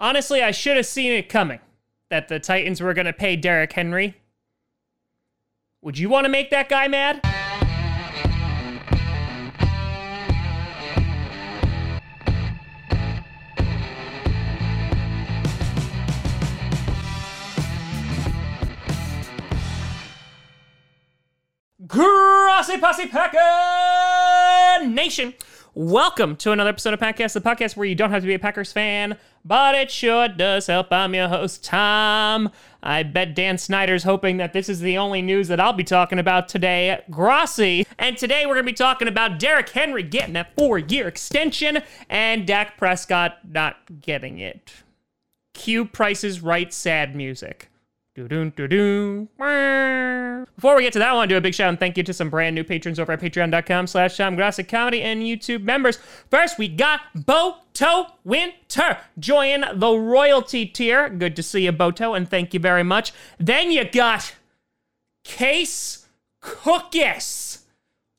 Honestly, I should have seen it coming that the Titans were going to pay Derrick Henry. Would you want to make that guy mad? Grossi Posse Packer Nation. Welcome to another episode of Packcast, the podcast where you don't have to be a Packers fan, but it sure does help. I'm your host, Tom. I bet Dan Snyder's hoping that this is the only news that I'll be talking about today, Grossi. And today we're going to be talking about Derrick Henry getting that four year extension and Dak Prescott not getting it. Cue Price's Right sad music. Doo-doo-doo-doo. Before we get to that, I want to do a big shout and thank you to some brand new patrons over at patreon.com slash Tom Grossi Comedy and YouTube members. First, we got Boto Winter. Join the royalty tier. Good to see you, Boto, and thank you very much. Then you got Case Cookis,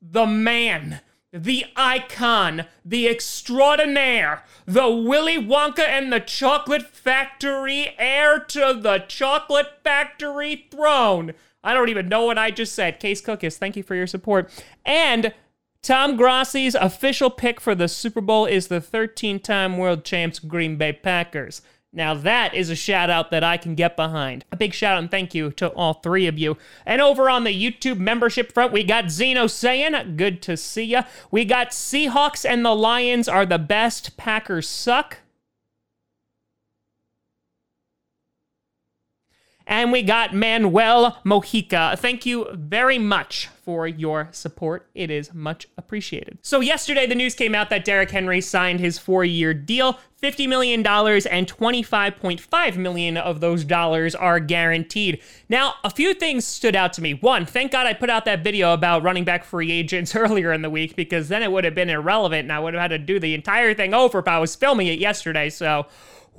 the man the icon, the extraordinaire, the Willy Wonka and the Chocolate Factory heir to the Chocolate Factory throne. I don't even know what I just said. Case Cookis, thank you for your support. And Tom Grossi's official pick for the Super Bowl is the 13 time world champs Green Bay Packers. Now that is a shout out that I can get behind. A big shout out and thank you to all three of you. And over on the YouTube membership front, we got Zeno saying, good to see ya. We got Seahawks and the Lions are the best, Packers suck. And we got Manuel Mojica. Thank you very much for your support. It is much appreciated. So, yesterday, the news came out that Derrick Henry signed his four year deal. $50 million and 25.5 million of those dollars are guaranteed. Now, a few things stood out to me. One, thank God I put out that video about running back free agents earlier in the week because then it would have been irrelevant and I would have had to do the entire thing over if I was filming it yesterday. So,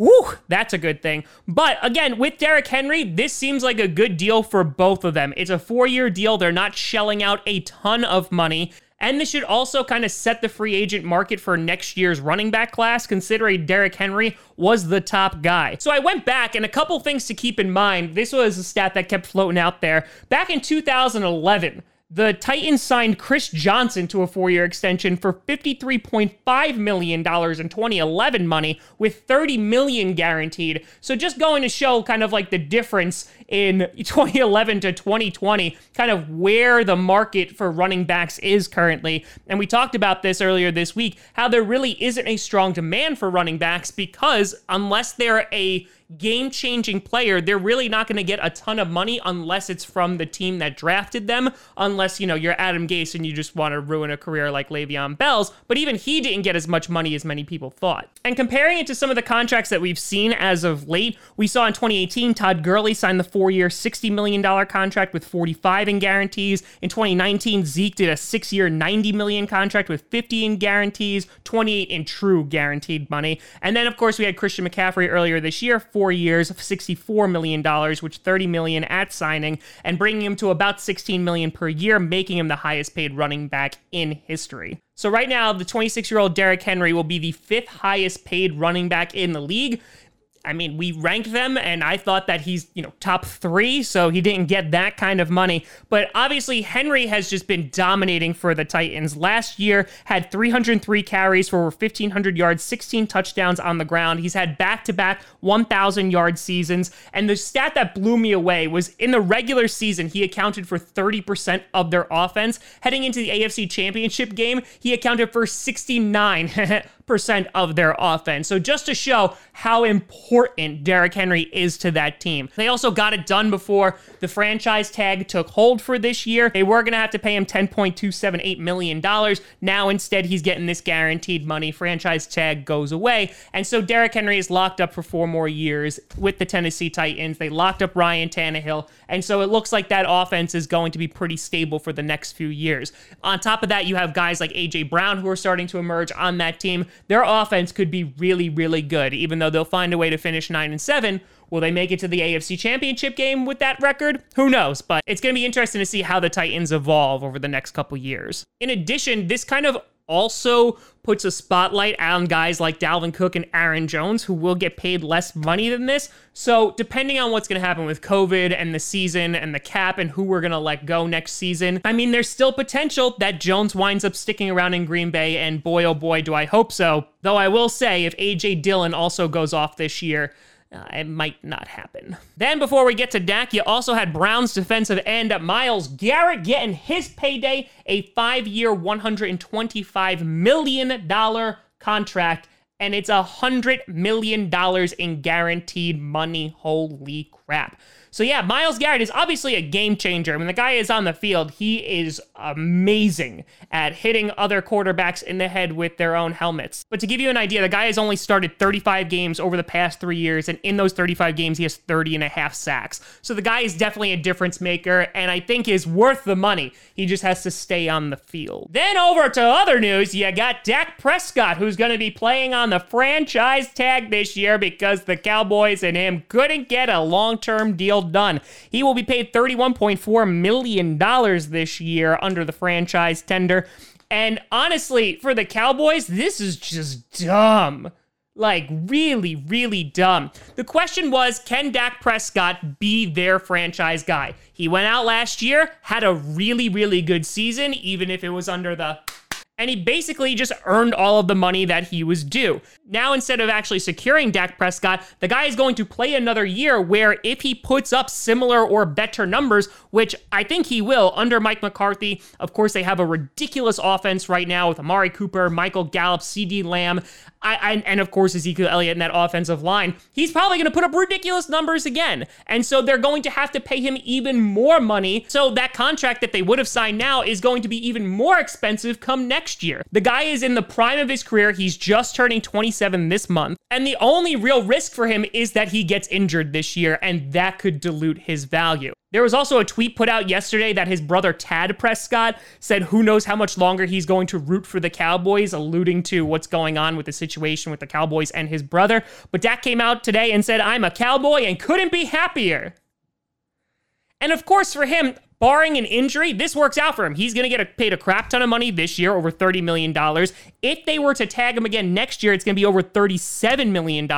Whew, that's a good thing. But again, with Derrick Henry, this seems like a good deal for both of them. It's a four year deal. They're not shelling out a ton of money. And this should also kind of set the free agent market for next year's running back class, considering Derrick Henry was the top guy. So I went back, and a couple things to keep in mind. This was a stat that kept floating out there. Back in 2011, the Titans signed Chris Johnson to a four year extension for $53.5 million in 2011 money with 30 million guaranteed. So just going to show kind of like the difference in 2011 to 2020, kind of where the market for running backs is currently. And we talked about this earlier this week how there really isn't a strong demand for running backs because unless they're a game changing player, they're really not going to get a ton of money unless it's from the team that drafted them, unless, you know, you're Adam Gase and you just want to ruin a career like Le'Veon Bell's. But even he didn't get as much money as many people thought. And comparing it to some of the contracts that we've seen as of late, we saw in 2018, Todd Gurley signed the four year, $60 million contract with 45 in guarantees. In 2019, Zeke did a six year, 90 million contract with 50 in guarantees, 28 in true guaranteed money. And then, of course, we had Christian McCaffrey earlier this year, four years, $64 million, which 30 million at signing, and bringing him to about 16 million per year, making him the highest paid running back in history. So right now, the 26-year-old Derrick Henry will be the fifth highest paid running back in the league. I mean, we ranked them, and I thought that he's, you know, top three, so he didn't get that kind of money. But obviously, Henry has just been dominating for the Titans. Last year, had 303 carries for over 1,500 yards, 16 touchdowns on the ground. He's had back to back 1,000 yard seasons. And the stat that blew me away was in the regular season, he accounted for 30% of their offense. Heading into the AFC Championship game, he accounted for 69 percent of their offense. So just to show how important Derrick Henry is to that team. They also got it done before the franchise tag took hold for this year. They were going to have to pay him $10.278 million. Now instead he's getting this guaranteed money. Franchise tag goes away. And so Derrick Henry is locked up for four more years with the Tennessee Titans. They locked up Ryan Tannehill. And so it looks like that offense is going to be pretty stable for the next few years. On top of that, you have guys like A.J. Brown who are starting to emerge on that team their offense could be really, really good, even though they'll find a way to finish 9 and 7. Will they make it to the AFC Championship game with that record? Who knows? But it's going to be interesting to see how the Titans evolve over the next couple years. In addition, this kind of also puts a spotlight on guys like Dalvin Cook and Aaron Jones, who will get paid less money than this. So, depending on what's going to happen with COVID and the season and the cap and who we're going to let go next season, I mean, there's still potential that Jones winds up sticking around in Green Bay, and boy, oh boy, do I hope so. Though I will say, if A.J. Dillon also goes off this year, uh, it might not happen. Then, before we get to Dak, you also had Browns defensive end Myles Garrett getting his payday a five year, $125 million contract, and it's a $100 million in guaranteed money. Holy crap. So yeah, Myles Garrett is obviously a game changer. Mean, the guy is on the field. He is amazing at hitting other quarterbacks in the head with their own helmets. But to give you an idea, the guy has only started 35 games over the past three years, and in those 35 games, he has 30 and a half sacks. So the guy is definitely a difference maker, and I think is worth the money. He just has to stay on the field. Then over to other news, you got Dak Prescott, who's going to be playing on the franchise tag this year because the Cowboys and him couldn't get a long-term deal done. He will be paid $31.4 million this year under the franchise tender. And honestly, for the Cowboys, this is just dumb. Like, really, really dumb. The question was can Dak Prescott be their franchise guy? He went out last year, had a really, really good season, even if it was under the and he basically just earned all of the money that he was due. Now, instead of actually securing Dak Prescott, the guy is going to play another year where if he puts up similar or better numbers, which I think he will under Mike McCarthy, of course, they have a ridiculous offense right now with Amari Cooper, Michael Gallup, CeeDee Lamb. I, I, and of course Ezekiel Elliott in that offensive line, he's probably going to put up ridiculous numbers again. And so they're going to have to pay him even more money. So that contract that they would have signed now is going to be even more expensive come next year. The guy is in the prime of his career. He's just turning 27 this month. And the only real risk for him is that he gets injured this year, and that could dilute his value. There was also a tweet put out yesterday that his brother Tad Prescott said who knows how much longer he's going to root for the Cowboys, alluding to what's going on with the situation with the Cowboys and his brother. But Dak came out today and said, I'm a Cowboy and couldn't be happier. And of course, for him, barring an injury, this works out for him. He's going to get a, paid a crap ton of money this year, over $30 million. If they were to tag him again next year, it's going to be over $37 million.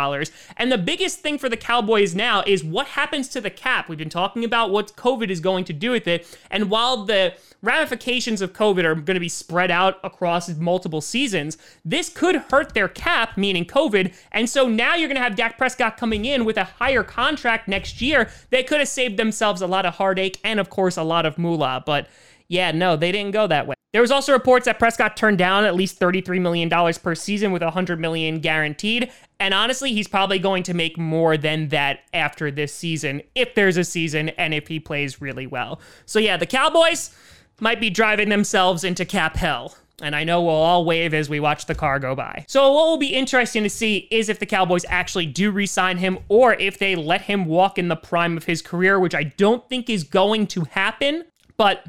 And the biggest thing for the Cowboys now is what happens to the cap. We've been talking about what COVID is going to do with it. And while the ramifications of COVID are going to be spread out across multiple seasons, this could hurt their cap, meaning COVID. And so now you're going to have Dak Prescott coming in with a higher contract next year. They could have saved themselves a lot of heartache and, of course, a lot of moolah. But yeah, no, they didn't go that way. There was also reports that Prescott turned down at least $33 million per season with 100 million guaranteed. And honestly, he's probably going to make more than that after this season, if there's a season and if he plays really well. So yeah, the Cowboys might be driving themselves into cap hell. And I know we'll all wave as we watch the car go by. So, what will be interesting to see is if the Cowboys actually do re sign him or if they let him walk in the prime of his career, which I don't think is going to happen. But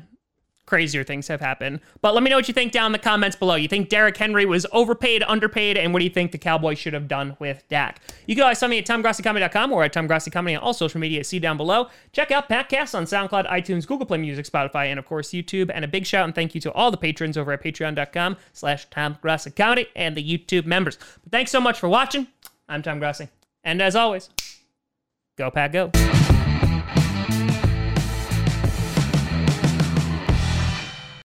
crazier things have happened. But let me know what you think down in the comments below. You think Derrick Henry was overpaid, underpaid, and what do you think the Cowboys should have done with Dak? You can always find me at TomGrossiComedy.com or at TomGrossiComedy on all social media. See down below. Check out Packcast on SoundCloud, iTunes, Google Play Music, Spotify, and of course YouTube. And a big shout and thank you to all the patrons over at Patreon.com slash TomGrossiComedy and the YouTube members. But thanks so much for watching. I'm Tom Grossi. And as always, go Pack Go.